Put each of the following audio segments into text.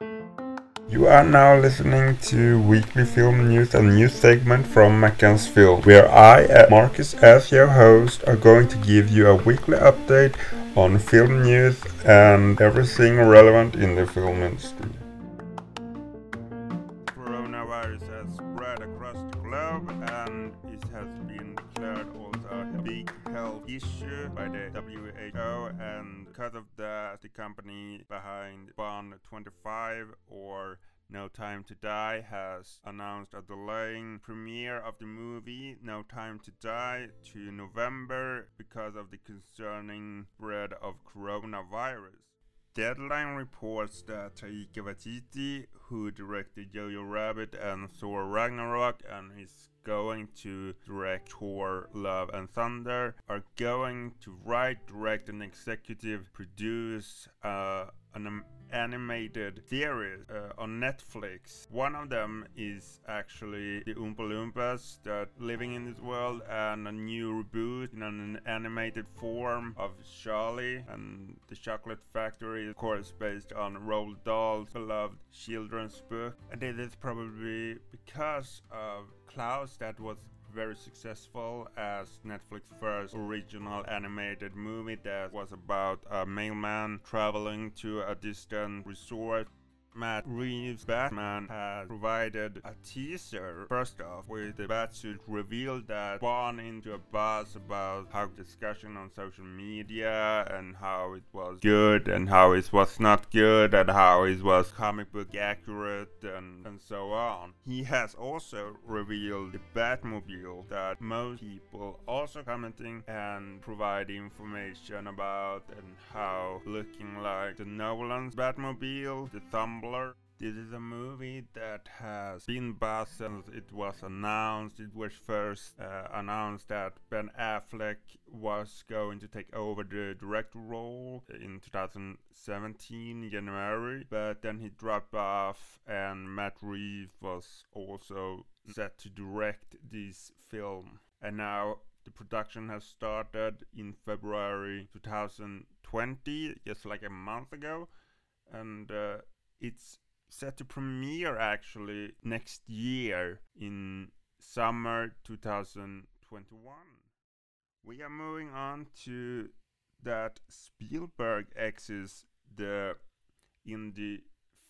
You are now listening to weekly film news and news segment from Mackans Film, where I, uh, Marcus, as your host, are going to give you a weekly update on film news and everything relevant in the film industry. Health issue by the WHO and because of that the company behind Bond 25 or no Time to Die has announced a delaying premiere of the movie No Time to Die to November because of the concerning spread of coronavirus. Deadline reports that Taika Waititi, who directed Jojo Rabbit and Thor Ragnarok and is going to direct Thor Love and Thunder, are going to write, direct, and executive produce uh, an animated series uh, on Netflix. One of them is actually the Oompa Loompas that living in this world, and a new reboot in an animated form of Charlie and the Chocolate Factory, of course, based on Roald Dahl's beloved children's book. And it is probably because of Klaus that was very successful as Netflix's first original animated movie that was about a mailman traveling to a distant resort Matt Reeves' Batman has provided a teaser. First off, with the Batsuit revealed that spawned into a buzz about how discussion on social media and how it was good and how it was not good and how it was comic book accurate and, and so on. He has also revealed the Batmobile that most people also commenting and provide information about and how looking like the Nolan's Batmobile, the Thumb this is a movie that has been buzzed since it was announced. It was first uh, announced that Ben Affleck was going to take over the director role in 2017 January, but then he dropped off, and Matt Reeves was also set to direct this film. And now the production has started in February 2020, just like a month ago, and uh, it's set to premiere actually next year in summer 2021. We are moving on to that Spielberg X's the Indy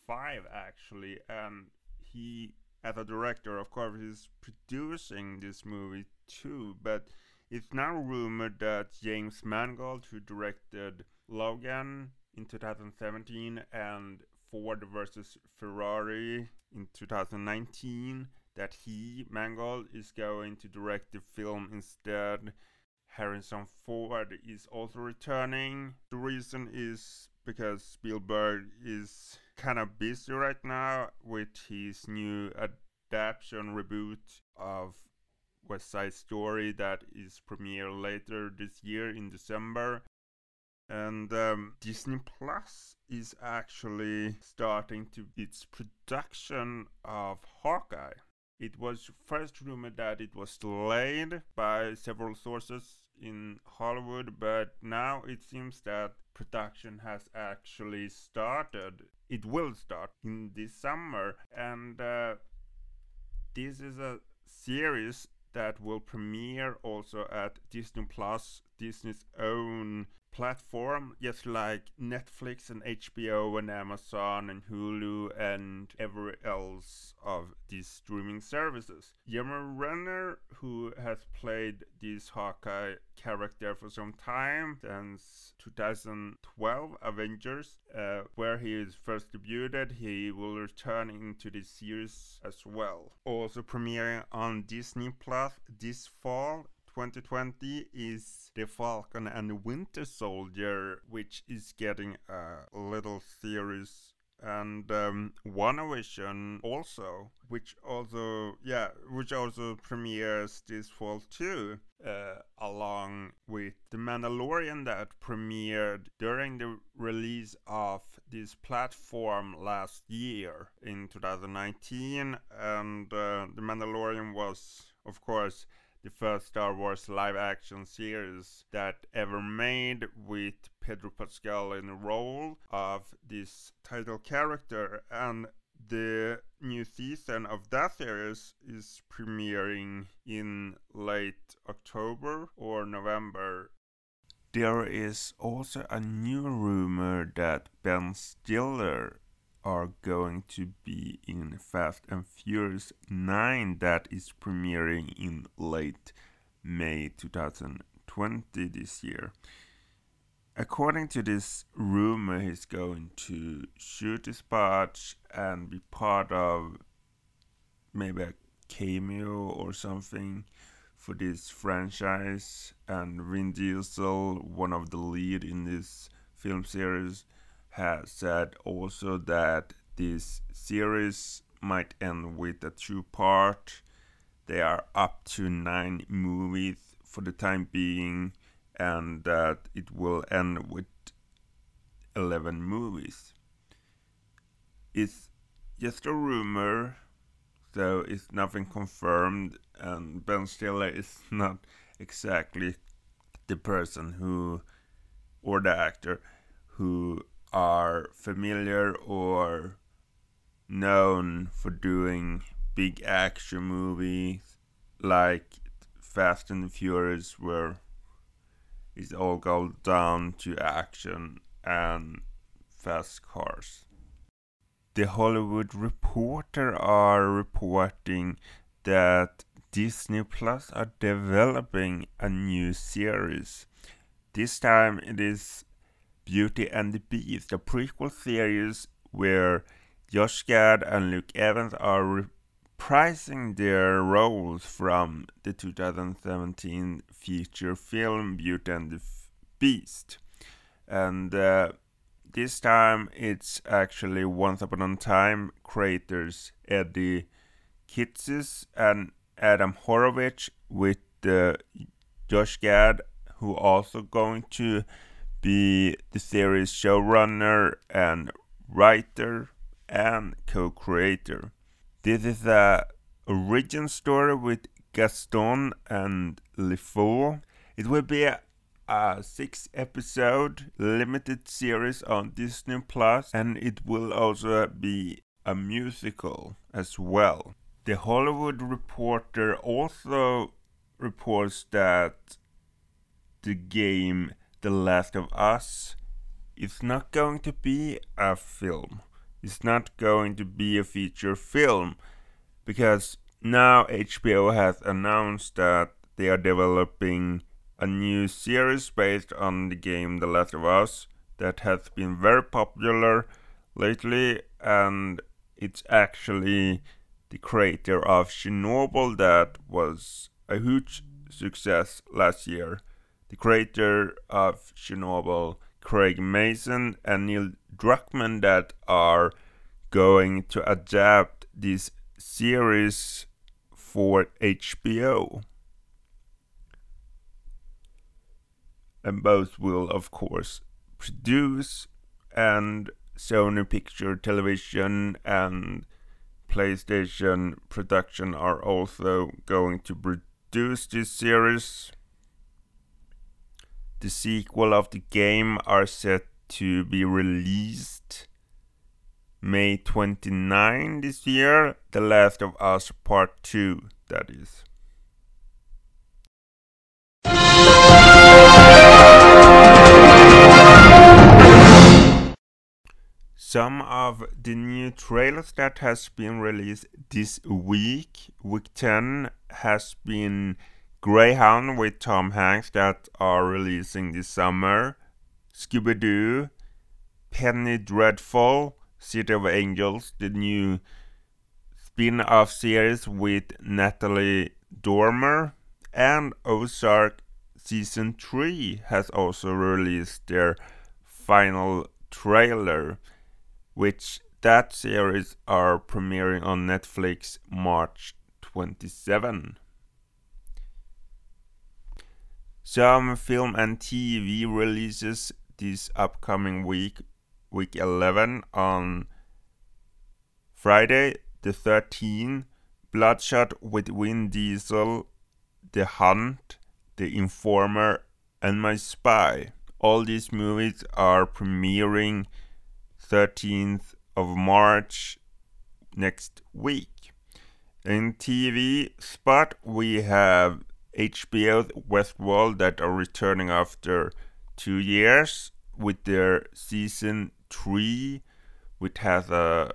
5 actually and he as a director of course is producing this movie too but it's now rumored that James Mangold who directed Logan in 2017 and Ford versus Ferrari in 2019 that he, Mangold, is going to direct the film instead. Harrison Ford is also returning. The reason is because Spielberg is kind of busy right now with his new adaptation reboot of West Side Story that is premiere later this year in December. And um, Disney Plus is actually starting to its production of Hawkeye. It was first rumored that it was delayed by several sources in Hollywood, but now it seems that production has actually started. It will start in this summer, and uh, this is a series that will premiere also at Disney Plus, Disney's own platform, just like Netflix and HBO and Amazon and Hulu and every else of these streaming services. Jeremy Renner, who has played this Hawkeye character for some time, since 2012 Avengers, uh, where he is first debuted, he will return into the series as well. Also premiering on Disney Plus this fall 2020 is The Falcon and Winter Soldier, which is getting a little series. And um, WandaVision also, which also yeah, which also premieres this fall too, uh, along with The Mandalorian that premiered during the release of this platform last year in 2019, and uh, The Mandalorian was of course the first Star Wars live action series that ever made with Pedro Pascal in the role of this title character and the new season of that series is premiering in late October or November. There is also a new rumor that Ben Stiller are going to be in Fast and Furious 9 that is premiering in late May 2020 this year. According to this rumor, he's going to shoot his part and be part of maybe a cameo or something for this franchise. And Vin Diesel, one of the lead in this film series, has said also that this series might end with a two part. They are up to nine movies for the time being and that it will end with 11 movies. It's just a rumor, so it's nothing confirmed, and Ben Stiller is not exactly the person who, or the actor, who are familiar or known for doing big action movies like Fast and Furious, where it all goes down to action and fast cars. The Hollywood Reporter are reporting that Disney Plus are developing a new series. This time it is Beauty and the Beast, a prequel series where Josh Gad and Luke Evans are reprising their roles from the 2017 feature film Beauty and the Beast. And uh, this time it's actually Once Upon a Time creators Eddie Kitsis and Adam Horovitz with uh, Josh Gad, who also going to be the series showrunner and writer and co-creator. This is a origin story with Gaston and LeFou. It will be a, a six episode limited series on Disney Plus and it will also be a musical as well. The Hollywood Reporter also reports that the game The Last of Us is not going to be a film It's not going to be a feature film because now HBO has announced that they are developing a new series based on the game The Last of Us that has been very popular lately and it's actually the creator of Chernobyl that was a huge success last year. The creator of Chernobyl, Craig Mazin and Neil Druckmann that are going to adapt this series for HBO. And both will, of course, produce, and Sony Picture Television and PlayStation Production are also going to produce this series. The sequel of the game are set to be released May 29 this year, The Last of Us Part 2, that is. Some of the new trailers that has been released this week, week 10, has been Greyhound with Tom Hanks that are releasing this summer, Scooby Doo, Penny Dreadful, City of Angels, the new spin off series with Natalie Dormer, and Ozark Season 3 has also released their final trailer, which that series are premiering on Netflix March 27. Some film and TV releases this upcoming week, week 11, on Friday the 13th. Bloodshot with Vin Diesel, The Hunt, The Informer, and My Spy. All these movies are premiering 13th of March next week. In TV spot, we have HBO's Westworld that are returning after two years with their season three, which has a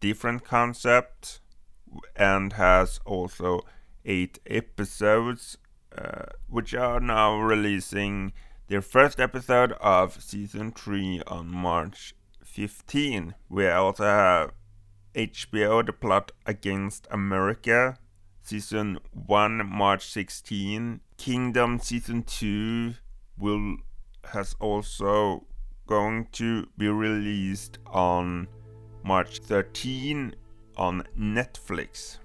different concept and has also eight episodes, uh, which are now releasing their first episode of season 3 on March 15. We also have HBO The Plot Against America, season 1 March 16. Kingdom season 2 will has also going to be released on March 13 on Netflix.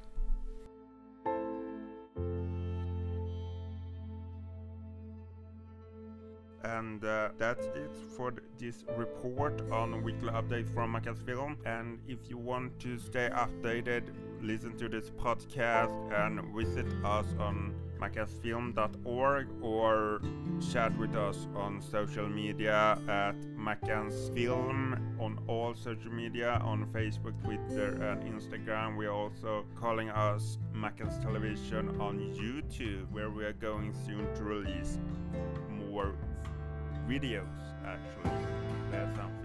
And uh, that's it for this report on weekly updates from Macas Film. And if you want to stay updated, listen to this podcast and visit us on macasfilm.org or chat with us on social media at Macans Film on all social media on Facebook, Twitter, and Instagram. We are also calling us Macans Television on YouTube, where we are going soon to release more videos actually. Something